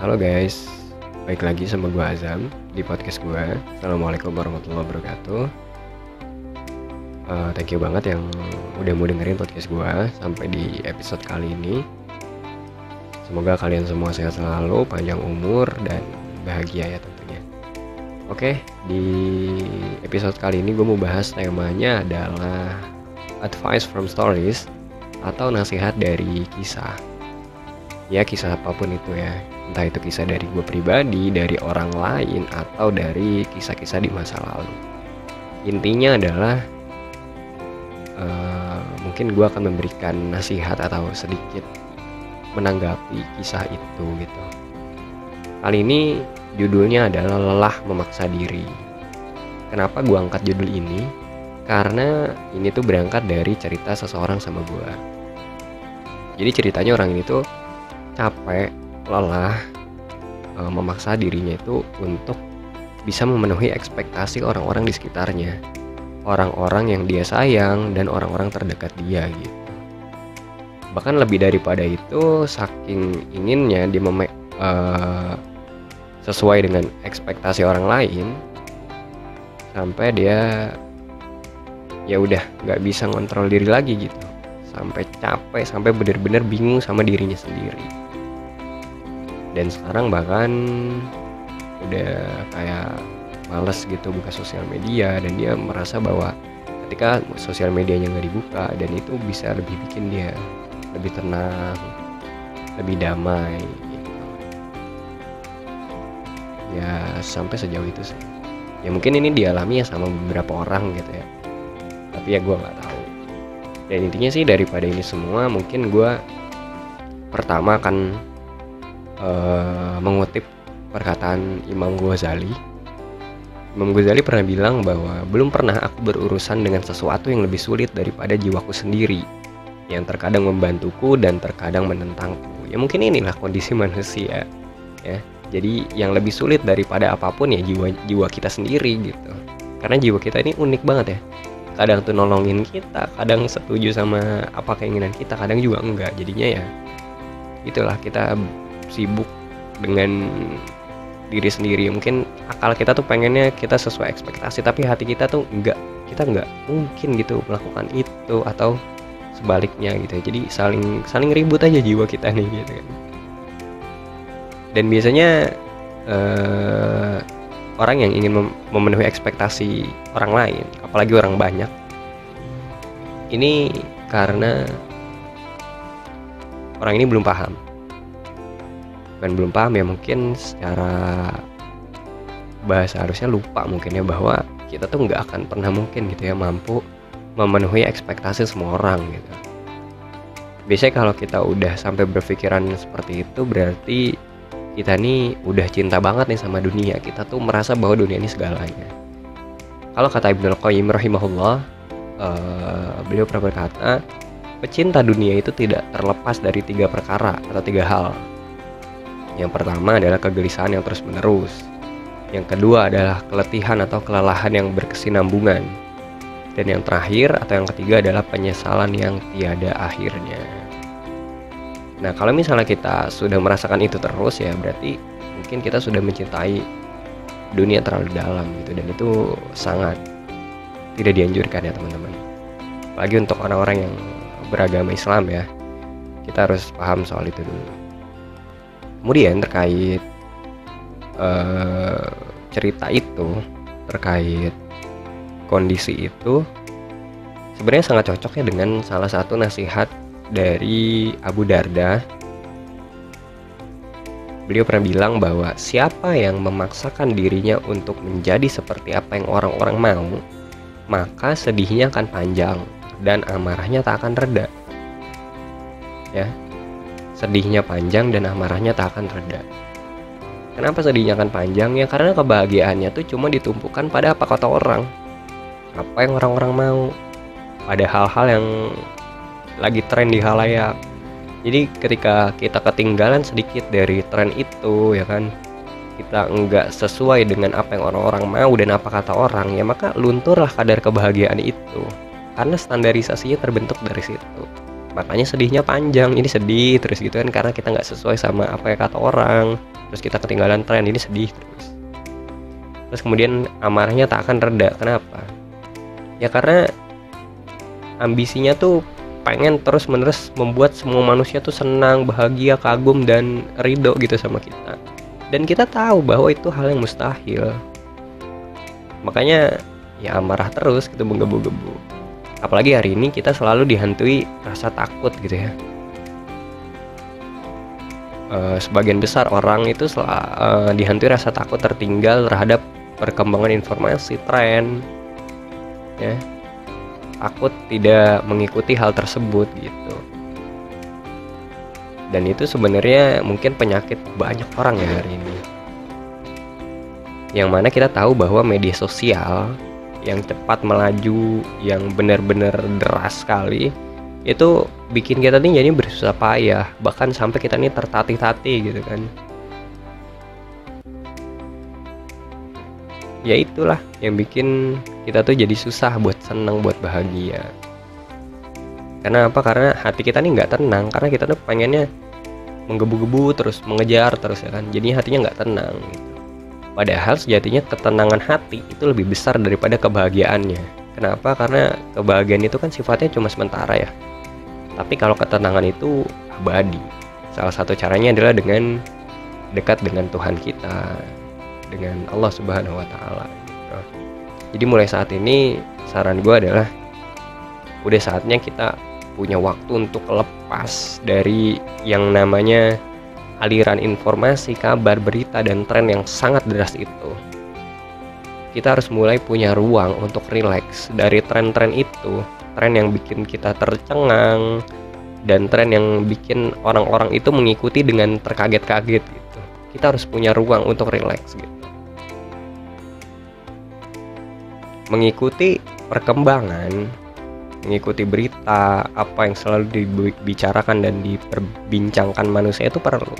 Halo guys, baik lagi sama gue Azam di podcast gue. Assalamualaikum warahmatullahi wabarakatuh. Uh, thank you banget yang udah mau dengerin podcast gue sampai di episode kali ini. Semoga kalian semua sehat selalu, panjang umur dan bahagia ya tentunya. Oke, di episode kali ini gue mau bahas temanya adalah advice from stories atau nasihat dari kisah. Ya kisah apa pun itu ya, entah itu kisah dari gue pribadi, dari orang lain, atau dari kisah-kisah di masa lalu. Intinya adalah uh, mungkin gue akan memberikan nasihat atau sedikit menanggapi kisah itu gitu. Kali ini judulnya adalah lelah memaksa diri. Kenapa gue angkat judul ini? Karena ini tuh berangkat dari cerita seseorang sama gue. Jadi ceritanya orang ini tuh capek lelah e, memaksa dirinya itu untuk bisa memenuhi ekspektasi orang-orang di sekitarnya. Orang-orang yang dia sayang dan orang-orang terdekat dia gitu. Bahkan lebih daripada itu saking inginnya dia e, sesuai dengan ekspektasi orang lain sampai dia ya udah nggak bisa ngontrol diri lagi gitu. Sampai capek sampai bener-bener bingung sama dirinya sendiri dan sekarang bahkan udah kayak males gitu buka sosial media. Dan dia merasa bahwa ketika sosial medianya nggak dibuka dan itu bisa lebih bikin dia lebih tenang lebih damai gitu. ya sampai sejauh itu sih. Ya mungkin ini dialami ya sama beberapa orang gitu ya. Tapi ya gue nggak tahu. Dan intinya sih daripada ini semua mungkin gue pertama akan uh, mengutip perkataan Imam Ghazali. Imam Ghazali pernah bilang bahwa belum pernah aku berurusan dengan sesuatu yang lebih sulit daripada jiwaku sendiri, yang terkadang membantuku dan terkadang menentangku. Ya mungkin inilah kondisi manusia, ya. Jadi yang lebih sulit daripada apa pun ya jiwa jiwa kita sendiri gitu. Karena jiwa kita ini unik banget ya. Kadang tuh nolongin kita, kadang setuju sama apa keinginan kita, kadang juga enggak. Jadinya ya itulah kita sibuk dengan diri sendiri. Mungkin akal kita tuh pengennya kita sesuai ekspektasi tapi hati kita tuh enggak kita enggak mungkin gitu melakukan itu atau sebaliknya gitu. Jadi saling saling ribut aja jiwa kita nih gitu kan. Dan biasanya uh, orang yang ingin mem memenuhi ekspektasi orang lain apalagi orang banyak ini karena orang ini belum paham bukan belum paham ya mungkin secara bahasa harusnya lupa mungkin ya bahwa kita tuh nggak akan pernah mungkin gitu ya mampu memenuhi ekspektasi semua orang gitu. Biasanya kalau kita udah sampai berpikiran seperti itu berarti kita nih udah cinta banget nih sama dunia. Kita tuh merasa bahwa dunia ini segalanya. Kalau kata Ibnu Qayyim rahimahullah, uh, beliau pernah berkata, pecinta dunia itu tidak terlepas dari tiga perkara atau tiga hal. Yang pertama adalah kegelisahan yang terus-menerus. Yang kedua adalah keletihan atau kelelahan yang berkesinambungan. Dan yang terakhir atau yang ketiga adalah penyesalan yang tiada akhirnya. Nah, kalau misalnya kita sudah merasakan itu terus ya berarti mungkin kita sudah mencintai dunia terlalu dalam gitu dan itu sangat tidak dianjurkan ya teman-teman. Apalagi untuk orang-orang yang beragama Islam ya. Kita harus paham soal itu dulu kemudian terkait uh, cerita itu terkait kondisi itu sebenarnya sangat cocok ya dengan salah satu nasihat dari Abu Darda. Beliau pernah bilang bahwa siapa yang memaksakan dirinya untuk menjadi seperti apa yang orang-orang mau maka sedihnya akan panjang dan amarahnya tak akan reda. Ya sedihnya panjang dan amarahnya tak akan reda. Kenapa sedihnya akan panjang? Ya karena kebahagiaannya tuh cuma ditumpukan pada apa kata orang. Apa yang orang-orang mau. Pada hal-hal yang lagi tren di halayak. Jadi ketika kita ketinggalan sedikit dari tren itu ya kan kita enggak sesuai dengan apa yang orang-orang mau dan apa kata orang ya maka lunturlah kadar kebahagiaan itu karena standarisasinya terbentuk dari situ makanya sedihnya panjang ini sedih terus gitu kan karena kita nggak sesuai sama apa yang kata orang. Terus kita ketinggalan tren ini sedih terus. Terus kemudian amarahnya tak akan reda kenapa? Ya karena ambisinya tuh pengen terus menerus membuat semua manusia tuh senang bahagia kagum dan ridho gitu sama kita. Dan kita tahu bahwa itu hal yang mustahil. Makanya ya amarah terus gitu menggebu-gebu apalagi hari ini kita selalu dihantui rasa takut gitu ya. Uh, sebagian besar orang itu uh, dihantui rasa takut tertinggal terhadap perkembangan informasi tren ya. Takut tidak mengikuti hal tersebut gitu. Dan itu sebenarnya mungkin penyakit banyak orang ya hari ini. Yang mana kita tahu bahwa media sosial yang cepat melaju yang benar-benar deras sekali itu bikin kita nih jadi bersusah payah bahkan sampai kita nih tertatih-tatih gitu kan. Ya itulah yang bikin kita tuh jadi susah buat seneng buat bahagia. Karena apa? Karena hati kita nih nggak tenang karena kita tuh pengennya menggebu-gebu terus mengejar terus ya kan. Jadinya hatinya nggak tenang gitu. Padahal sejatinya ketenangan hati itu lebih besar daripada kebahagiaannya. Kenapa? Karena kebahagiaan itu kan sifatnya cuma sementara ya. Tapi kalau ketenangan itu abadi. Salah satu caranya adalah dengan dekat dengan Tuhan kita, dengan Allah Subhanahu wa taala gitu. Jadi mulai saat ini saran gue adalah udah saatnya kita punya waktu untuk lepas dari yang namanya aliran informasi, kabar, berita, dan tren yang sangat deras itu. Kita harus mulai punya ruang untuk rileks dari tren-tren itu, tren yang bikin kita tercengang, dan tren yang bikin orang-orang itu mengikuti dengan terkaget-kaget gitu. Kita harus punya ruang untuk rileks gitu. Mengikuti perkembangan mengikuti berita apa yang selalu dibicarakan dan diperbincangkan manusia itu perlu.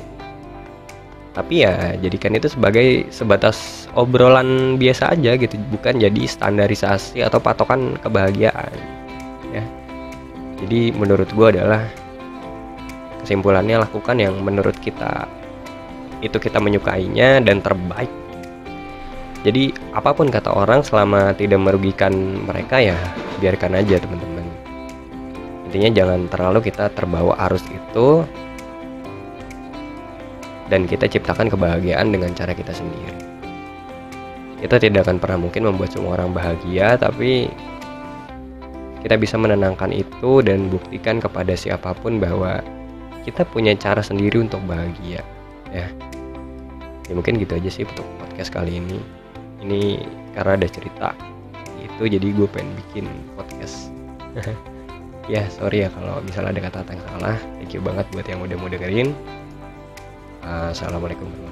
Tapi ya jadikan itu sebagai sebatas obrolan biasa aja gitu bukan jadi standarisasi atau patokan kebahagiaan ya. Jadi menurut gue adalah kesimpulannya lakukan yang menurut kita itu kita menyukainya dan terbaik jadi apa pun kata orang selama tidak merugikan mereka ya biarkan aja teman-teman. Intinya jangan terlalu kita terbawa arus itu dan kita ciptakan kebahagiaan dengan cara kita sendiri. Kita tidak akan pernah mungkin membuat semua orang bahagia tapi kita bisa menenangkan itu dan buktikan kepada siapa pun bahwa kita punya cara sendiri untuk bahagia ya. Ya mungkin gitu aja sih untuk podcast kali ini ini karena ada cerita. Itu jadi gue pengen bikin podcast. Ya sorry ya kalau misalnya ada kata-kata yang salah. Thank you banget buat yang udah mau dengerin. Uh, assalamualaikum warahmatullahi